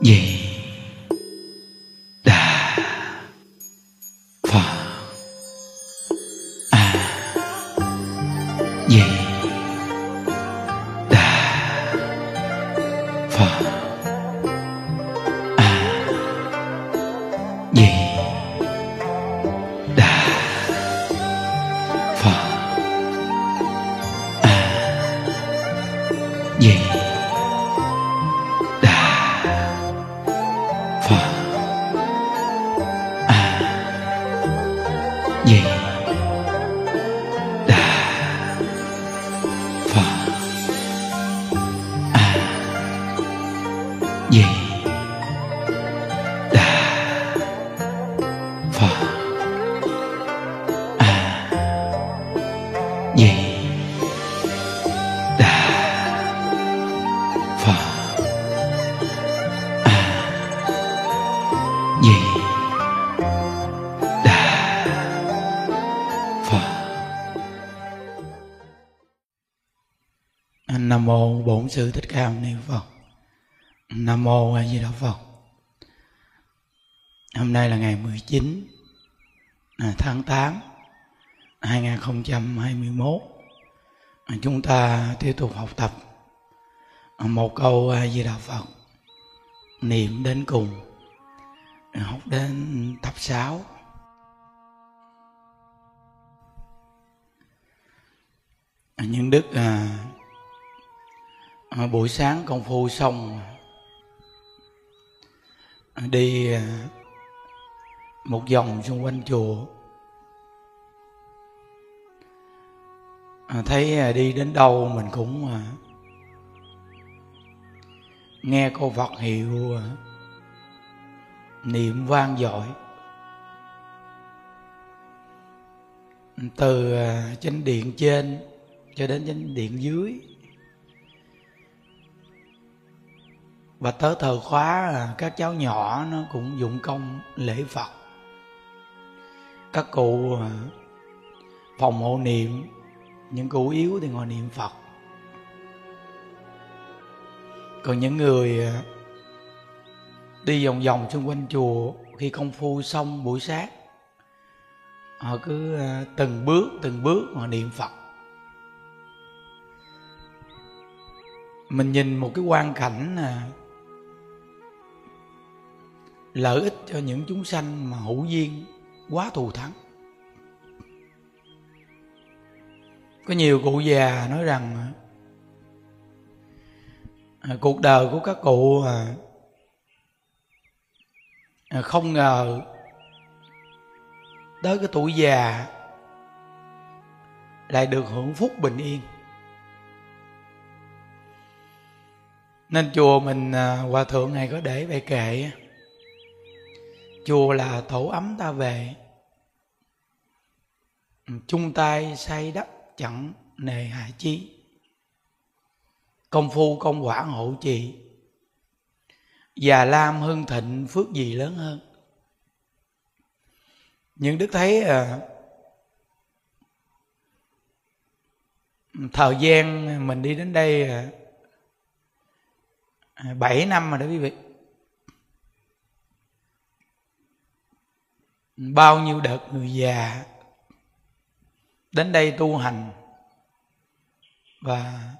di nam mô bổn sư thích ca mâu ni phật. Nam mô a di đà phật. Hôm nay là ngày 19 à, tháng 8 2021 à, chúng ta tiếp tục học tập à, một câu a di đà phật. Niệm đến cùng học đến tập 6 à, những đức à, à, buổi sáng công phu xong. À, đi à, một vòng xung quanh chùa. À, thấy à, đi đến đâu mình cũng à, nghe câu Phật hiệu à, niệm vang dội. Từ chánh điện trên cho đến chánh điện dưới. Và tới thờ khóa các cháu nhỏ nó cũng dụng công lễ Phật. Các cụ à, phòng hộ niệm, những cụ yếu thì ngồi niệm Phật. Còn những người à, đi vòng vòng xung quanh chùa khi công phu xong buổi sáng, họ cứ à, từng bước từng bước mà niệm Phật. Mình nhìn một cái quan cảnh lợi ích cho những chúng sanh mà hữu duyên quá thù thắng. Có nhiều cụ già nói rằng à, cuộc đời của các cụ à, à, không ngờ tới cái tuổi già lại được hưởng phúc bình yên. Nên chùa mình à, hòa thượng này có để bài kệ chùa là tổ ấm ta về chung tay xây đắp chẳng nề hại chi. Công phu công quả hộ trì già lam hưng thịnh phước gì lớn hơn. Nhưng đức thấy à, thời gian mình đi đến đây à, 7 năm rồi đó quý vị. Bao nhiêu đợt người già đến đây tu hành và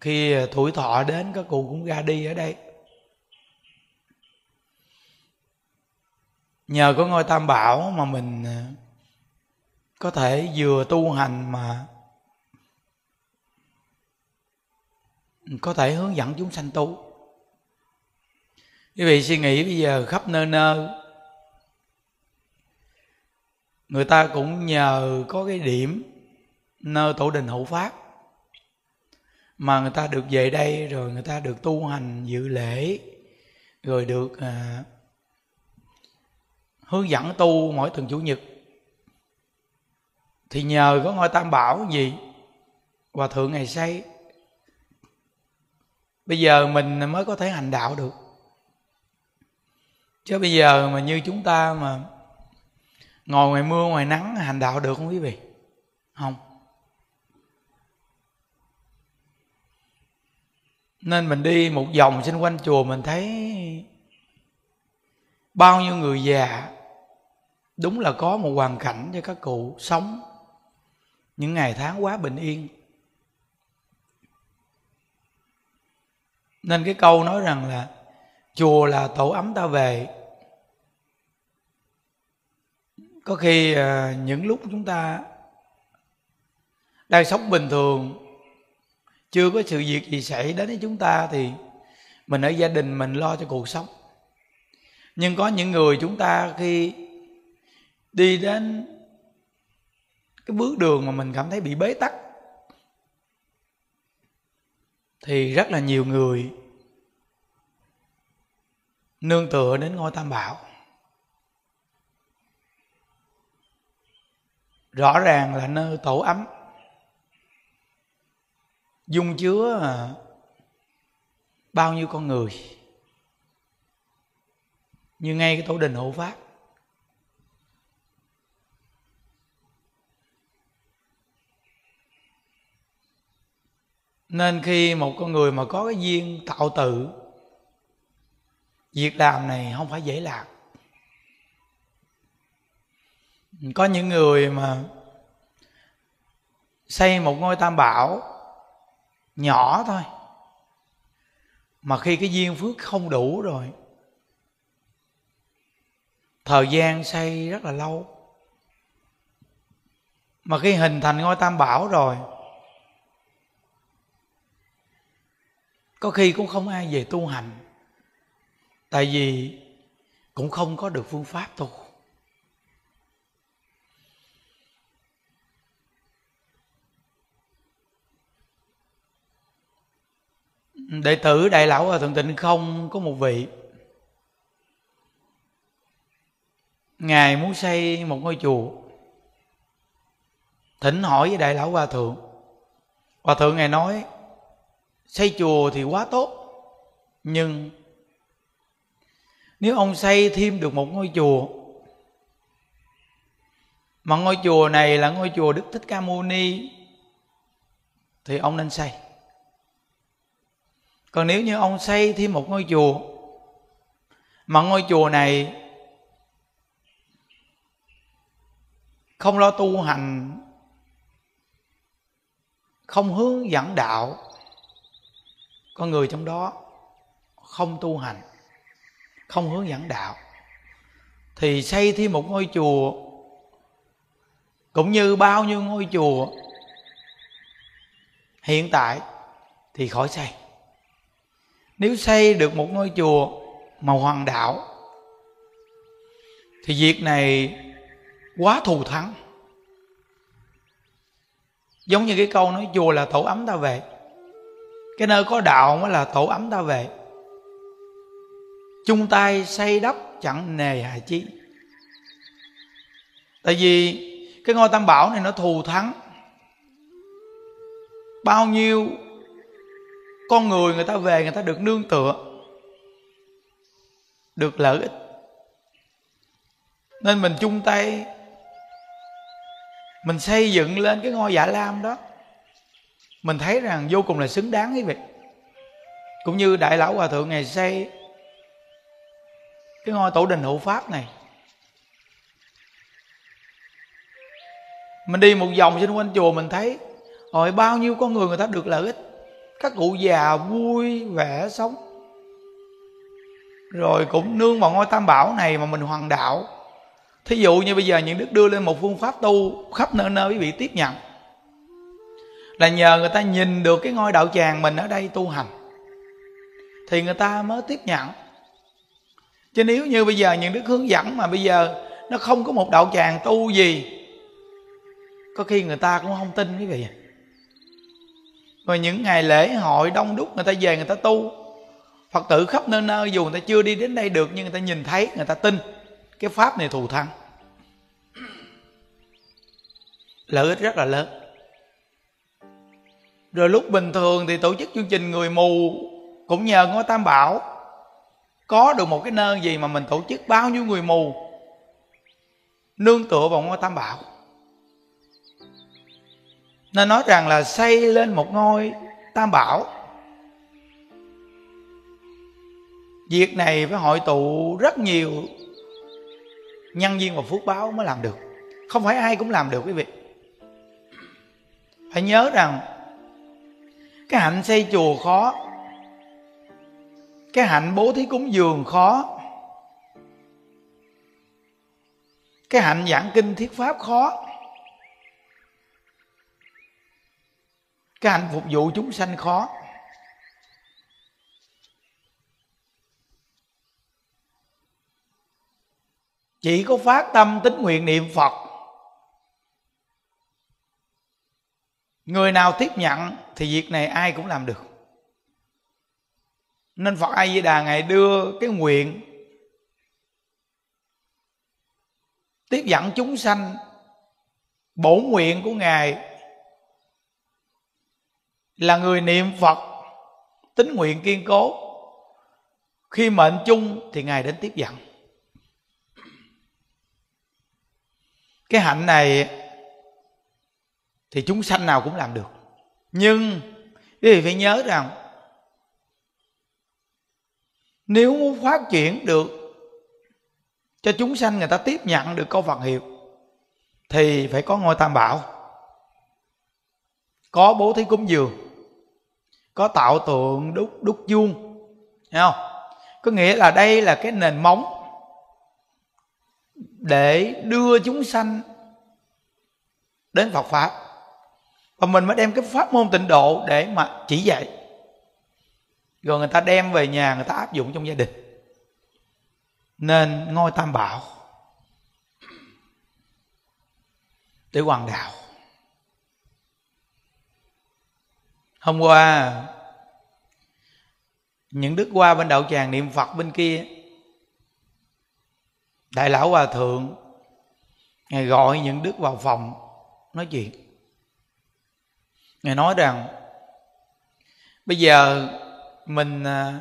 khi tuổi thọ đến, các cụ cũng ra đi ở đây. Nhờ có ngôi tam bảo mà mình à, có thể vừa tu hành mà có thể hướng dẫn chúng sanh tu. Quý vị suy nghĩ bây giờ khắp nơi nơi người ta cũng nhờ có cái điểm nơi tổ đình hậu pháp mà người ta được về đây rồi người ta được tu hành dự lễ rồi được à, hướng dẫn tu mỗi tuần chủ nhật. Thì nhờ có ngôi tam bảo gì hòa thượng ngày xây bây giờ mình mới có thể hành đạo được. Chứ bây giờ mà như chúng ta mà ngồi ngoài mưa, ngoài nắng, hành đạo được không quý vị? Không. Nên mình đi một vòng xung quanh chùa, mình thấy bao nhiêu người già, đúng là có một hoàn cảnh cho các cụ sống những ngày tháng quá bình yên. Nên cái câu nói rằng là, chùa là tổ ấm ta về có khi à, những lúc chúng ta đang sống bình thường chưa có sự việc gì xảy đến với chúng ta thì mình ở gia đình mình lo cho cuộc sống. Nhưng có những người chúng ta khi đi đến cái bước đường mà mình cảm thấy bị bế tắc thì rất là nhiều người nương tựa đến ngôi tam bảo. Rõ ràng là nơi tổ ấm. Dung chứa à, bao nhiêu con người. Như ngay cái tổ đình hộ pháp. Nên khi một con người mà có cái duyên tạo tự, việc làm này không phải dễ làm có những người mà xây một ngôi tam bảo nhỏ thôi, mà khi cái duyên phước không đủ rồi, thời gian xây rất là lâu. Mà khi hình thành ngôi tam bảo rồi, có khi cũng không ai về tu hành, tại vì cũng không có được phương pháp tu đệ tử đại lão hòa thượng tịnh không có một vị. Ngài muốn xây một ngôi chùa. Thỉnh hỏi với đại lão hòa thượng. Hòa thượng ngài nói, xây chùa thì quá tốt, nhưng nếu ông xây thêm được một ngôi chùa, mà ngôi chùa này là ngôi chùa đức thích ca mâu ni, thì ông nên xây còn nếu như ông xây thêm một ngôi chùa, mà ngôi chùa này không lo tu hành, không hướng dẫn đạo, con người trong đó không tu hành, không hướng dẫn đạo, thì xây thêm một ngôi chùa, cũng như bao nhiêu ngôi chùa hiện tại thì khỏi xây nếu xây được một ngôi chùa mà hoàng đạo, thì việc này quá thù thắng. Giống như cái câu nói, chùa là tổ ấm ta về. Cái nơi có đạo mới là tổ ấm ta về. Chung tay xây đắp chẳng nề hà chi. Tại vì cái ngôi tam bảo này nó thù thắng. Bao nhiêu con người người ta về người ta được nương tựa, được lợi ích. Nên mình chung tay, mình xây dựng lên cái ngôi dạ lam đó, mình thấy rằng vô cùng là xứng đáng quý vị. Cũng như đại lão hòa thượng ngày xây cái ngôi tổ đình hộ pháp này, mình đi một vòng xung quanh chùa mình thấy rồi bao nhiêu con người người ta được lợi ích các cụ già vui vẻ sống. Rồi cũng nương vào ngôi tam bảo này mà mình hoàng đạo. Thí dụ như bây giờ những đức đưa lên một phương pháp tu khắp nơi nơi quý vị tiếp nhận, là nhờ người ta nhìn được cái ngôi đạo tràng mình ở đây tu hành, thì người ta mới tiếp nhận. Chứ nếu như bây giờ những đức hướng dẫn mà bây giờ nó không có một đạo tràng tu gì, có khi người ta cũng không tin quý vị rồi những ngày lễ hội đông đúc, người ta về người ta tu. Phật tử khắp nơi nơi, dù người ta chưa đi đến đây được, nhưng người ta nhìn thấy, người ta tin. Cái pháp này thù thắng. Lợi ích rất là lớn. Rồi lúc bình thường thì tổ chức chương trình người mù, cũng nhờ ngôi tam bảo. Có được một cái nơi gì mà mình tổ chức bao nhiêu người mù? Nương tựa vào ngôi tam bảo nên nói rằng là xây lên một ngôi tam bảo. Việc này phải hội tụ rất nhiều nhân viên và phước báo mới làm được. Không phải ai cũng làm được, quý vị. Phải nhớ rằng, cái hạnh xây chùa khó, cái hạnh bố thí cúng dường khó, cái hạnh giảng kinh thiết pháp khó. Cái hạnh phục vụ chúng sanh khó. Chỉ có phát tâm tính nguyện niệm phật, người nào tiếp nhận thì việc này ai cũng làm được. Nên phật a di đà ngài đưa cái nguyện tiếp dẫn chúng sanh, bổ nguyện của ngài là người niệm phật tính nguyện kiên cố. Khi mệnh chung thì ngài đến tiếp dẫn. Cái hạnh này thì chúng sanh nào cũng làm được. Nhưng, quý vị phải nhớ rằng, nếu muốn phát triển được cho chúng sanh người ta tiếp nhận được câu Phật hiệu, thì phải có ngôi tam bảo, có bố thí cúng dường có tạo tượng đúc đúc vuông. Thấy không? Có nghĩa là đây là cái nền móng để đưa chúng sanh đến Phật pháp. Và mình mới đem cái pháp môn tịnh độ để mà chỉ dạy. Rồi người ta đem về nhà người ta áp dụng trong gia đình. Nên ngôi tam bảo để hoàng đạo. Hôm qua, những đức qua bên đạo tràng niệm phật bên kia, đại lão hòa thượng, ngài gọi những đức vào phòng, nói chuyện. Ngài nói rằng, bây giờ mình à,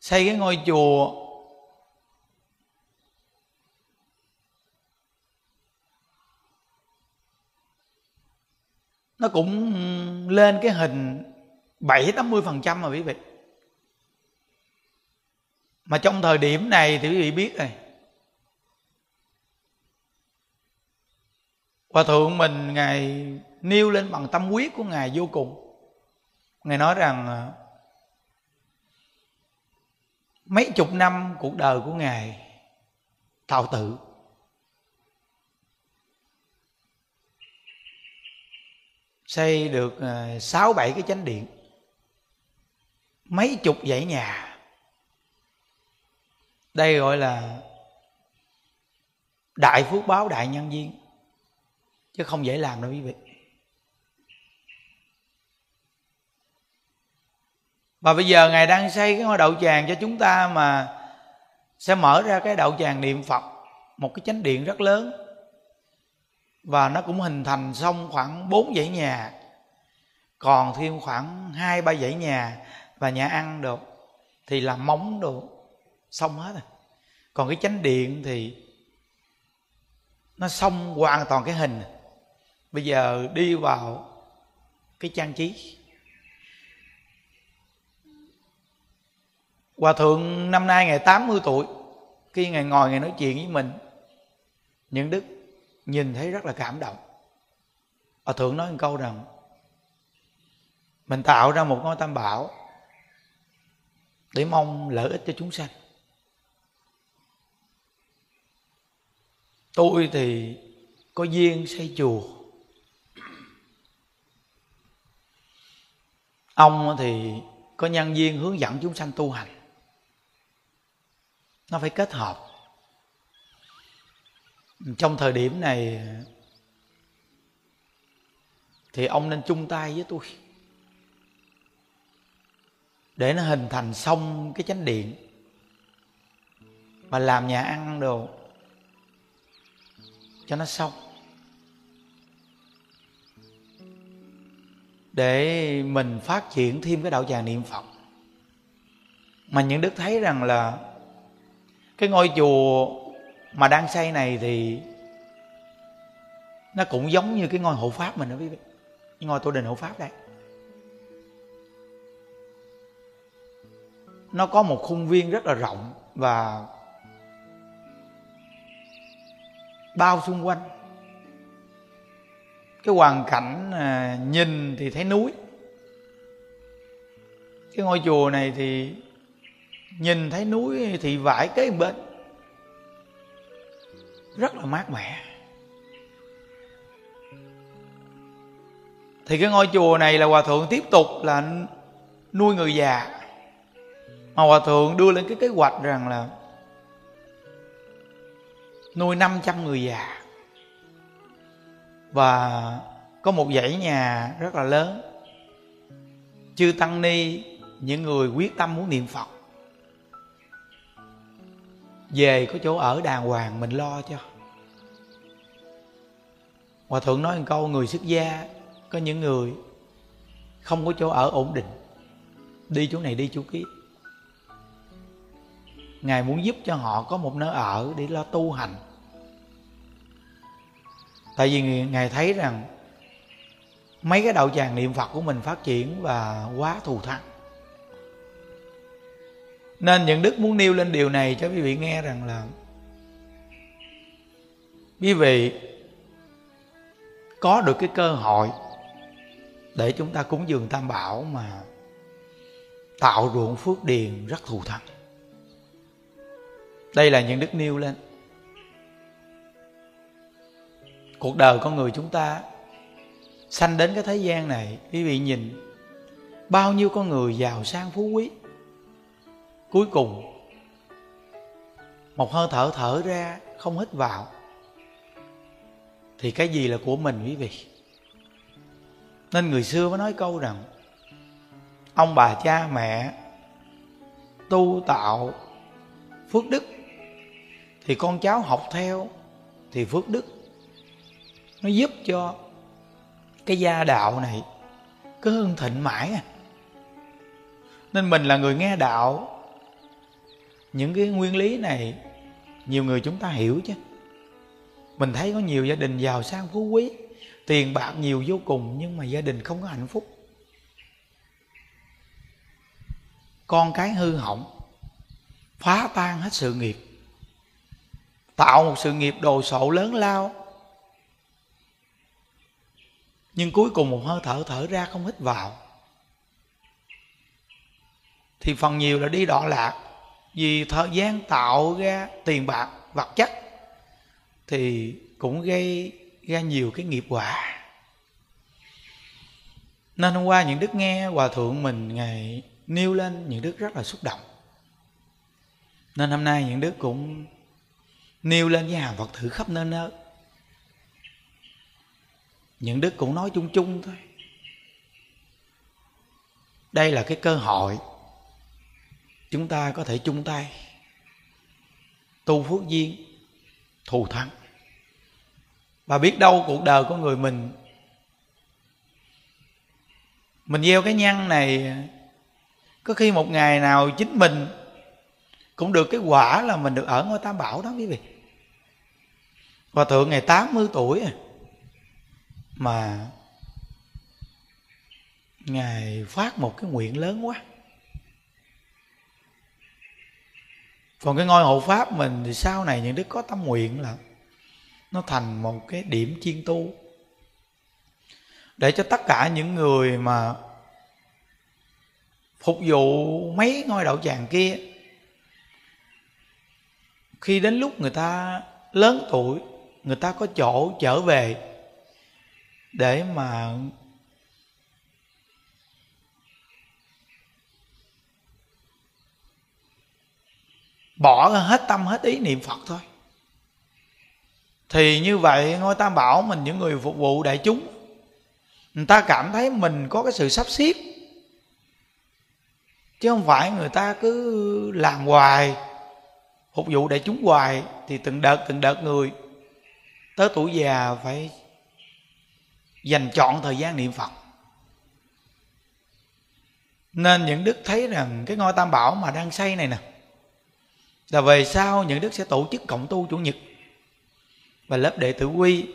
xây cái ngôi chùa nó cũng lên cái hình bảy tám mươi phần trăm mà quý vị. Mà trong thời điểm này thì quý vị biết rồi. Hòa thượng mình ngài nêu lên bằng tâm quyết của ngài vô cùng. Ngài nói rằng à, mấy chục năm cuộc đời của ngài tạo tự. Xây được ờ, sáu bảy cái chánh điện, mấy chục dãy nhà. Đây gọi là đại phước báo đại nhân viên, chứ không dễ làm đâu quý vị. Và bây giờ ngài đang xây cái ngôi đậu tràng cho chúng ta mà sẽ mở ra cái đậu tràng niệm phật, một cái chánh điện rất lớn và nó cũng hình thành xong khoảng bốn dãy nhà. Còn thêm khoảng hai, ba dãy nhà và nhà ăn được, thì làm móng đồ xong hết rồi. Còn cái chánh điện thì nó xong hoàn toàn cái hình. Bây giờ đi vào cái trang trí. Hòa thượng năm nay ngày 80 tuổi, Khi Ngài ngồi Ngài nói chuyện với mình, Những đức nhìn thấy rất là cảm động. Ở thượng nói một câu rằng, Mình tạo ra một ngôi tam bảo Để mong lợi ích cho chúng sanh. Tôi thì có duyên xây chùa. Ông thì có nhân viên hướng dẫn chúng sanh tu hành. Nó phải kết hợp trong thời điểm này, thì ông nên chung tay với tôi để nó hình thành xong cái chánh điện mà làm nhà ăn đồ cho nó xong. Để mình phát triển thêm cái đạo tràng niệm phật. Mà những đức thấy rằng là cái ngôi chùa mà đang xây này thì nó cũng giống như cái ngôi hộ pháp mình đó quý vị. Ngôi tổ đình hộ pháp đây. Nó có một khuôn viên rất là rộng và bao xung quanh. Cái hoàn cảnh à, nhìn thì thấy núi. Cái ngôi chùa này thì nhìn thấy núi thì vải kế bên rất là mát mẻ. Thì cái ngôi chùa này là hòa thượng tiếp tục là nuôi người già. Mà hòa thượng đưa lên cái kế hoạch rằng là nuôi 500 người già. Và có một dãy nhà rất là lớn. Chư tăng ni, những người quyết tâm muốn niệm phật về có chỗ ở đàng hoàng, mình lo cho. Hòa thượng nói một câu, người xuất gia, có những người không có chỗ ở ổn định. Đi chỗ này, đi chỗ kia. Ngài muốn giúp cho họ có một nơi ở để lo tu hành. Tại vì ngài thấy rằng mấy cái đạo tràng niệm phật của mình phát triển và quá thù thắng nên những đức muốn nêu lên điều này cho quý vị nghe rằng là quý vị có được cái cơ hội để chúng ta cúng dường tam bảo mà tạo ruộng phước điền rất thù thắng. Đây là những đức nêu lên. Cuộc đời con người chúng ta sanh đến cái thế gian này, quý vị nhìn bao nhiêu con người giàu sang phú quý cuối cùng, một hơi thở thở ra, không hít vào. Thì cái gì là của mình quý vị? Nên người xưa mới nói câu rằng, ông bà cha mẹ tu tạo phước đức, thì con cháu học theo thì phước đức. Nó giúp cho cái gia đạo này cứ hưng thịnh mãi à. Nên mình là người nghe đạo những cái nguyên lý này, nhiều người chúng ta hiểu chứ. Mình thấy có nhiều gia đình giàu sang phú quý, tiền bạc nhiều vô cùng, nhưng mà gia đình không có hạnh phúc. Con cái hư hỏng, phá tan hết sự nghiệp, tạo một sự nghiệp đồ sộ lớn lao. Nhưng cuối cùng một hơi thở thở ra không hít vào. Thì phần nhiều là đi đọa lạc vì thời gian tạo ra tiền bạc, vật chất, thì cũng gây ra nhiều cái nghiệp quả. Nên hôm qua những đức nghe hòa thượng mình ngày nêu lên những đức rất là xúc động. Nên hôm nay những đức cũng nêu lên với hàng phật tử khắp nơi nơi. Những đức cũng nói chung chung thôi. Đây là cái cơ hội chúng ta có thể chung tay. Tu phước duyên, thù thắng. Và biết đâu cuộc đời của người mình. Mình gieo cái nhân này, có khi một ngày nào chính mình cũng được cái quả là mình được ở ngôi tam bảo đó, quý vị. Hòa thượng ngày 80 tuổi à, mà ngài phát một cái nguyện lớn quá. Còn cái ngôi hộ pháp mình thì sau này những đức có tâm nguyện là nó thành một cái điểm chiên tu. Để cho tất cả những người mà phục vụ mấy ngôi đậu tràng kia, khi đến lúc người ta lớn tuổi, người ta có chỗ trở về để mà bỏ hết tâm, hết ý niệm phật thôi. Thì như vậy ngôi tam bảo mình những người phục vụ đại chúng, người ta cảm thấy mình có cái sự sắp xếp. Chứ không phải người ta cứ làm hoài, phục vụ đại chúng hoài, thì từng đợt từng đợt người tới tuổi già phải dành chọn thời gian niệm phật. Nên những đức thấy rằng cái ngôi tam bảo mà đang xây này nè là về sau những đức sẽ tổ chức cộng tu chủ nhật. Và lớp đệ tử quy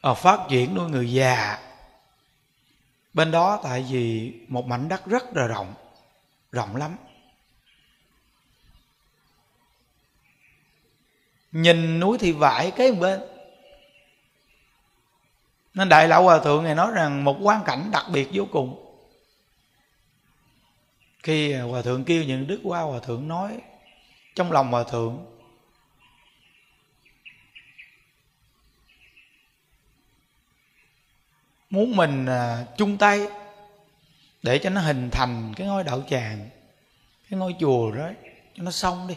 ở phát triển nuôi người già. Bên đó tại vì một mảnh đất rất là rộng rộng lắm. Nhìn núi thì vải cái bên. Nên đại lão hòa thượng này nói rằng một quan cảnh đặc biệt vô cùng. Khi hòa thượng kêu những đức qua hòa thượng nói trong lòng hòa thượng. Muốn mình à, chung tay để cho nó hình thành cái ngôi đạo tràng, cái ngôi chùa đó, cho nó xong đi.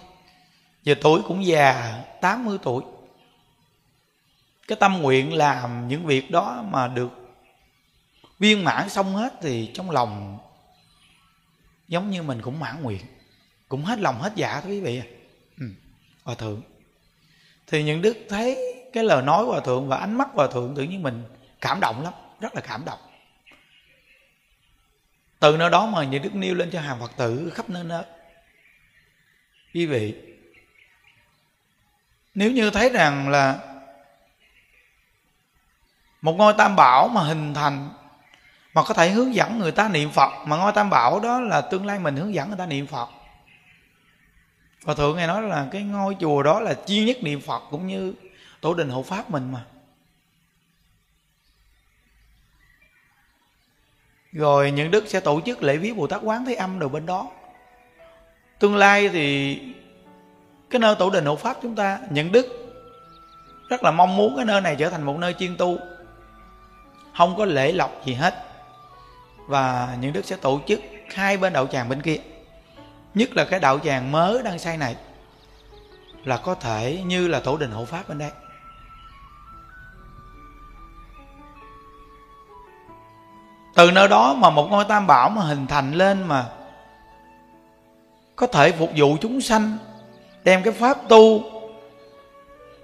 Giờ tuổi cũng già 80 tuổi. Cái tâm nguyện làm những việc đó mà được viên mãn xong hết thì trong lòng giống như mình cũng mãn nguyện cũng hết lòng hết dạ thôi quý vị. Ừ. hòa thượng. Thì những đức thấy cái lời nói hòa thượng và ánh mắt hòa thượng tự nhiên mình cảm động lắm rất là cảm động. Từ nơi đó mà những đức nêu lên cho hàng phật tử khắp nơi nơi. Quý vị nếu như thấy rằng là một ngôi tam bảo mà hình thành mà có thể hướng dẫn người ta niệm phật mà ngôi tam bảo đó là tương lai mình hướng dẫn người ta niệm phật và thượng ngài nói là cái ngôi chùa đó là chuyên nhất niệm phật cũng như tổ đình hộ pháp mình mà. Rồi những đức sẽ tổ chức lễ viếng bồ tát quán thế âm đồ bên đó. Tương lai thì cái nơi tổ đình hộ pháp chúng ta, những đức rất là mong muốn cái nơi này trở thành một nơi chuyên tu. Không có lễ lọc gì hết. Và những đức sẽ tổ chức hai bên đậu tràng bên kia nhất là cái đạo tràng mới đang xây này, là có thể như là tổ đình hộ pháp bên đây. Từ nơi đó mà một ngôi tam bảo mà hình thành lên mà có thể phục vụ chúng sanh, đem cái pháp tu,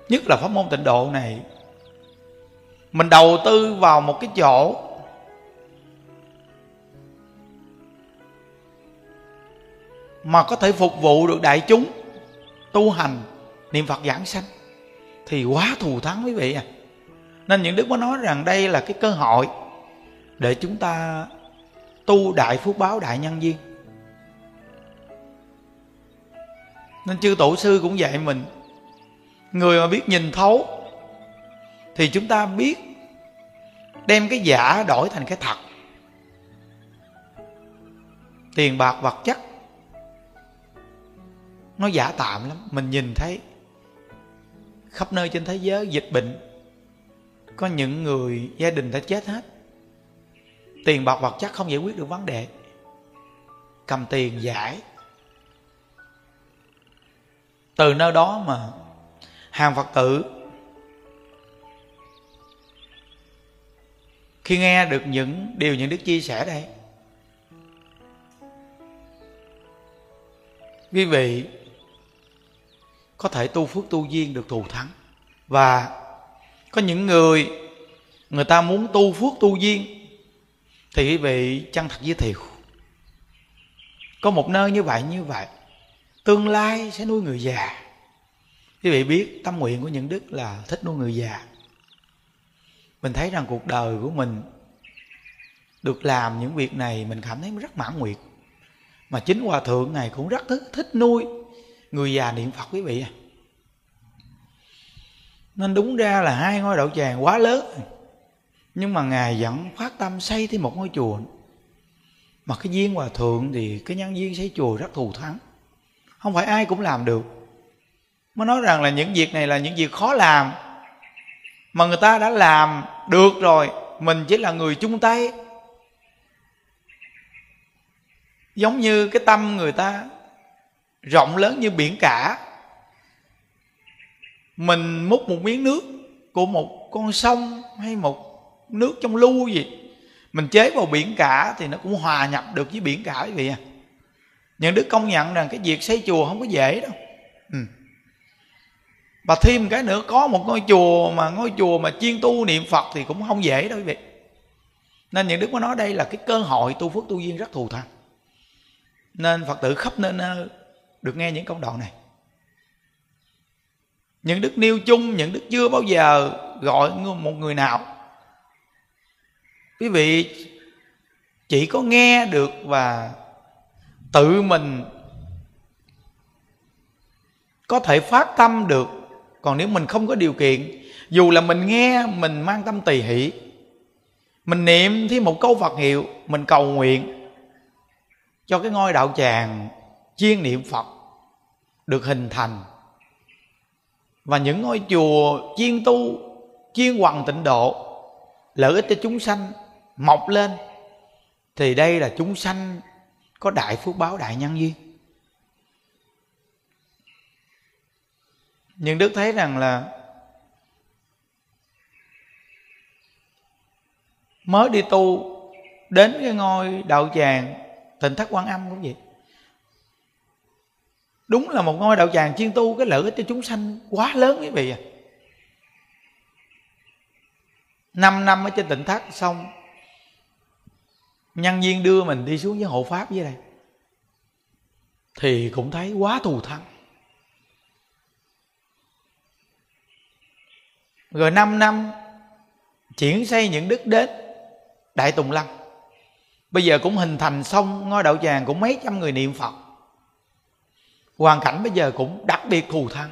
nhất là pháp môn tịnh độ này, mình đầu tư vào một cái chỗ mà có thể phục vụ được đại chúng, tu hành niệm phật giảng sanh, thì quá thù thắng quý vị à. Nên những đức có nói rằng đây là cái cơ hội để chúng ta tu đại phước báo đại nhân duyên. Nên chư tổ sư cũng dạy mình, người mà biết nhìn thấu thì chúng ta biết đem cái giả đổi thành cái thật. Tiền bạc vật chất nó giả tạm lắm. Mình nhìn thấy, khắp nơi trên thế giới dịch bệnh, có những người, gia đình đã chết hết. Tiền bạc vật chất không giải quyết được vấn đề. Cầm tiền giải. Từ nơi đó mà hàng phật tử, khi nghe được những điều những đức chia sẻ đây, quý vị có thể tu phước tu duyên được thù thắng. Và có những người người ta muốn tu phước tu duyên thì quý vị chân thật giới thiệu. Có một nơi như vậy như vậy tương lai sẽ nuôi người già. Quý vị biết tâm nguyện của những đức là thích nuôi người già. Mình thấy rằng cuộc đời của mình được làm những việc này mình cảm thấy rất mãn nguyện. Mà chính hòa thượng này cũng rất thích, thích nuôi người già niệm phật quý vị à nên đúng ra là hai ngôi đạo tràng quá lớn. Nhưng mà ngài vẫn phát tâm xây thêm một ngôi chùa. Mà cái duyên hòa thượng thì cái nhân duyên xây chùa rất thù thắng. Không phải ai cũng làm được. Mới nói rằng là những việc này là những việc khó làm. Mà người ta đã làm được rồi, mình chỉ là người chung tay. Giống như cái tâm người ta rộng lớn như biển cả. Mình múc một miếng nước của một con sông hay một nước trong lưu gì, mình chế vào biển cả thì nó cũng hòa nhập được với biển cả quý vị à những đức công nhận rằng cái việc xây chùa không có dễ đâu. Ừ. và thêm cái nữa, có một ngôi chùa mà ngôi chùa mà chuyên tu niệm phật thì cũng không dễ đâu quý vị. Nên những đức có nói đây là cái cơ hội tu phước tu duyên rất thù thắng. Nên phật tử khắp nơi được nghe những công đoạn này. Những đức nêu chung, những đức chưa bao giờ gọi một người nào. Quý vị chỉ có nghe được và tự mình có thể phát tâm được. Còn nếu mình không có điều kiện, dù là mình nghe, mình mang tâm tỳ hỷ, mình niệm thêm một câu phật hiệu, mình cầu nguyện cho cái ngôi đạo tràng chuyên niệm phật được hình thành. Và những ngôi chùa chuyên tu chuyên hoàng tịnh độ lợi ích cho chúng sanh mọc lên, thì đây là chúng sanh có đại phước báo đại nhân duyên. Nhưng đức thấy rằng là mới đi tu đến cái ngôi đạo tràng tịnh thất quan âm cũng vậy đúng là một ngôi đạo tràng chuyên tu, cái lợi ích cho chúng sanh quá lớn quý vị à. Năm năm ở trên tịnh thất xong, nhân viên đưa mình đi xuống với hộ pháp dưới đây. Thì cũng thấy quá thù thắng. Rồi năm năm chuyển xây những đức đến đại tùng lâm bây giờ cũng hình thành xong ngôi đạo tràng cũng mấy trăm người niệm phật hoàn cảnh bây giờ cũng đặc biệt thù thăng.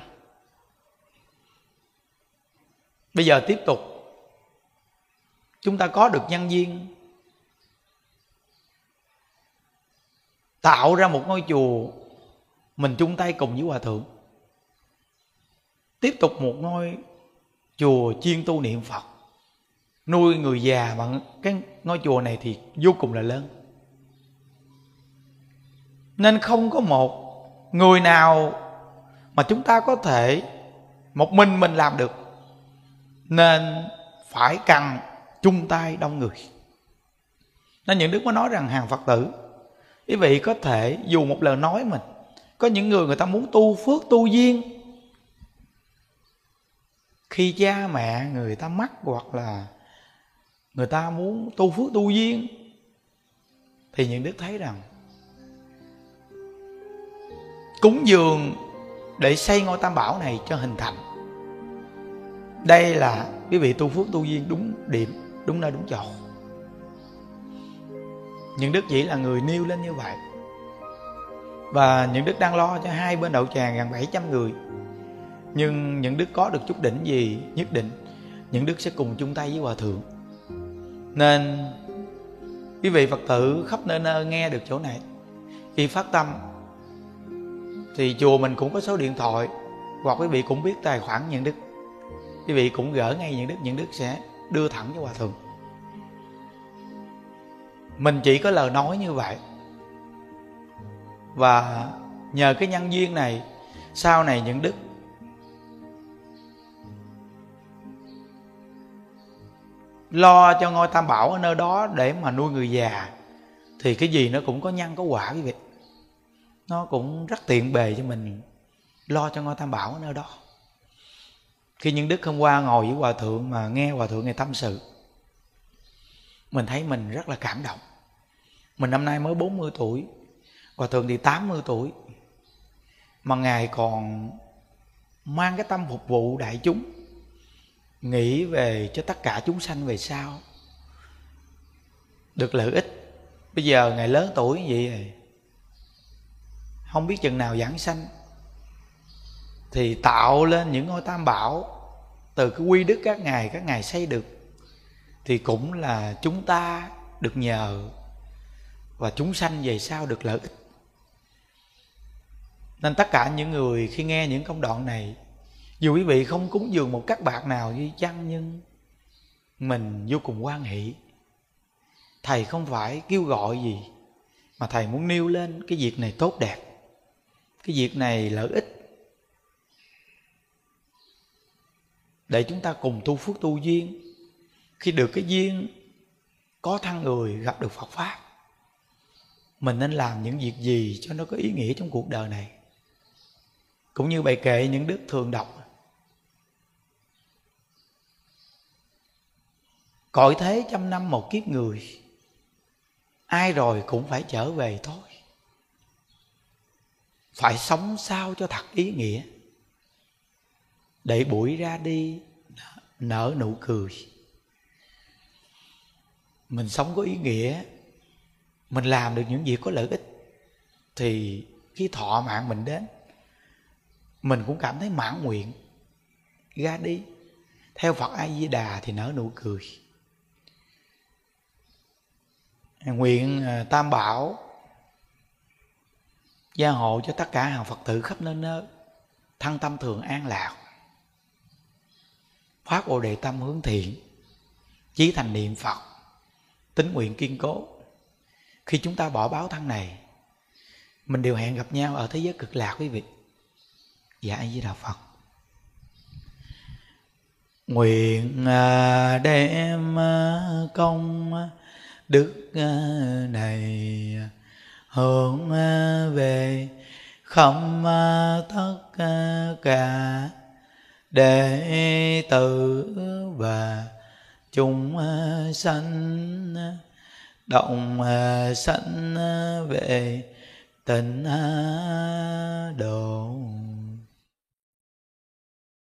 Bây giờ tiếp tục, chúng ta có được nhân viên tạo ra một ngôi chùa mình chung tay cùng với hòa thượng. Tiếp tục một ngôi chùa chuyên tu niệm phật. Nuôi người già bằng cái ngôi chùa này thì vô cùng là lớn. Nên không có một người nào mà chúng ta có thể một mình mình làm được, nên phải cần chung tay đông người. Nên những đức mới nói rằng hàng phật tử, quý vị có thể dù một lời nói mình, có những người người ta muốn tu phước tu duyên, khi cha mẹ người ta mắc hoặc là người ta muốn tu phước tu duyên, thì những đức thấy rằng cúng dường để xây ngôi tam bảo này cho hình thành. Đây là quý vị tu phước tu duyên đúng điểm, đúng nơi đúng chỗ. Những đức chỉ là người nêu lên như vậy. Và những đức đang lo cho hai bên đậu tràng gần 700 người. Nhưng những đức có được chút đỉnh gì nhất định, những đức sẽ cùng chung tay với hòa thượng. Nên quý vị phật tử khắp nơi nơi nghe được chỗ này. Khi phát tâm thì chùa mình cũng có số điện thoại. Hoặc quý vị cũng biết tài khoản nhận đức. Quý vị cũng gỡ ngay nhận đức nhận đức sẽ đưa thẳng cho hòa thượng. Mình chỉ có lời nói như vậy. Và nhờ cái nhân duyên này, sau này những đức lo cho ngôi tam bảo ở nơi đó để mà nuôi người già, thì cái gì nó cũng có nhân có quả, quý vị nó cũng rất tiện bề cho mình, lo cho ngôi tam bảo ở nơi đó. Khi những đức hôm qua ngồi với hòa thượng mà nghe hòa thượng ngày tâm sự, mình thấy mình rất là cảm động. Mình năm nay mới 40 tuổi, hòa thượng thì 80 tuổi, mà ngài còn mang cái tâm phục vụ đại chúng, nghĩ về cho tất cả chúng sanh về sau, được lợi ích. Bây giờ ngài lớn tuổi như vậy rồi không biết chừng nào giảng sanh. Thì tạo lên những ngôi tam bảo. Từ cái quy đức các ngài các ngài xây được. Thì cũng là chúng ta được nhờ. Và chúng sanh về sau được lợi ích. Nên tất cả những người khi nghe những công đoạn này, dù quý vị không cúng dường một các bạc nào như chăng, nhưng mình vô cùng quan hệ thầy không phải kêu gọi gì, mà thầy muốn nêu lên cái việc này tốt đẹp cái việc này lợi ích. Để chúng ta cùng tu phước tu duyên. Khi được cái duyên, có thân người, gặp được phật pháp, mình nên làm những việc gì cho nó có ý nghĩa trong cuộc đời này? Cũng như bài kệ những đức thường đọc. Cõi thế trăm năm một kiếp người, ai rồi cũng phải trở về thôi phải sống sao cho thật ý nghĩa? Để buổi ra đi, nở nụ cười. Mình sống có ý nghĩa, mình làm được những việc có lợi ích, thì khi thọ mạng mình đến, mình cũng cảm thấy mãn nguyện ra đi. Theo phật a di đà thì nở nụ cười. Nguyện à, tam bảo gia hộ cho tất cả hàng phật tử khắp nơi nơi, thăng tâm thường an lạc. Phát bồ đề tâm hướng thiện, chí thành niệm phật, tính nguyện kiên cố. Khi chúng ta bỏ báo thân này, mình đều hẹn gặp nhau ở thế giới cực lạc quý vị. Dạ a di đà phật. Nguyện à, đem à, công đức à, này hưởng à, về. Không à, tất à, cả đệ tử và chúng sanh động sanh về tịnh độ.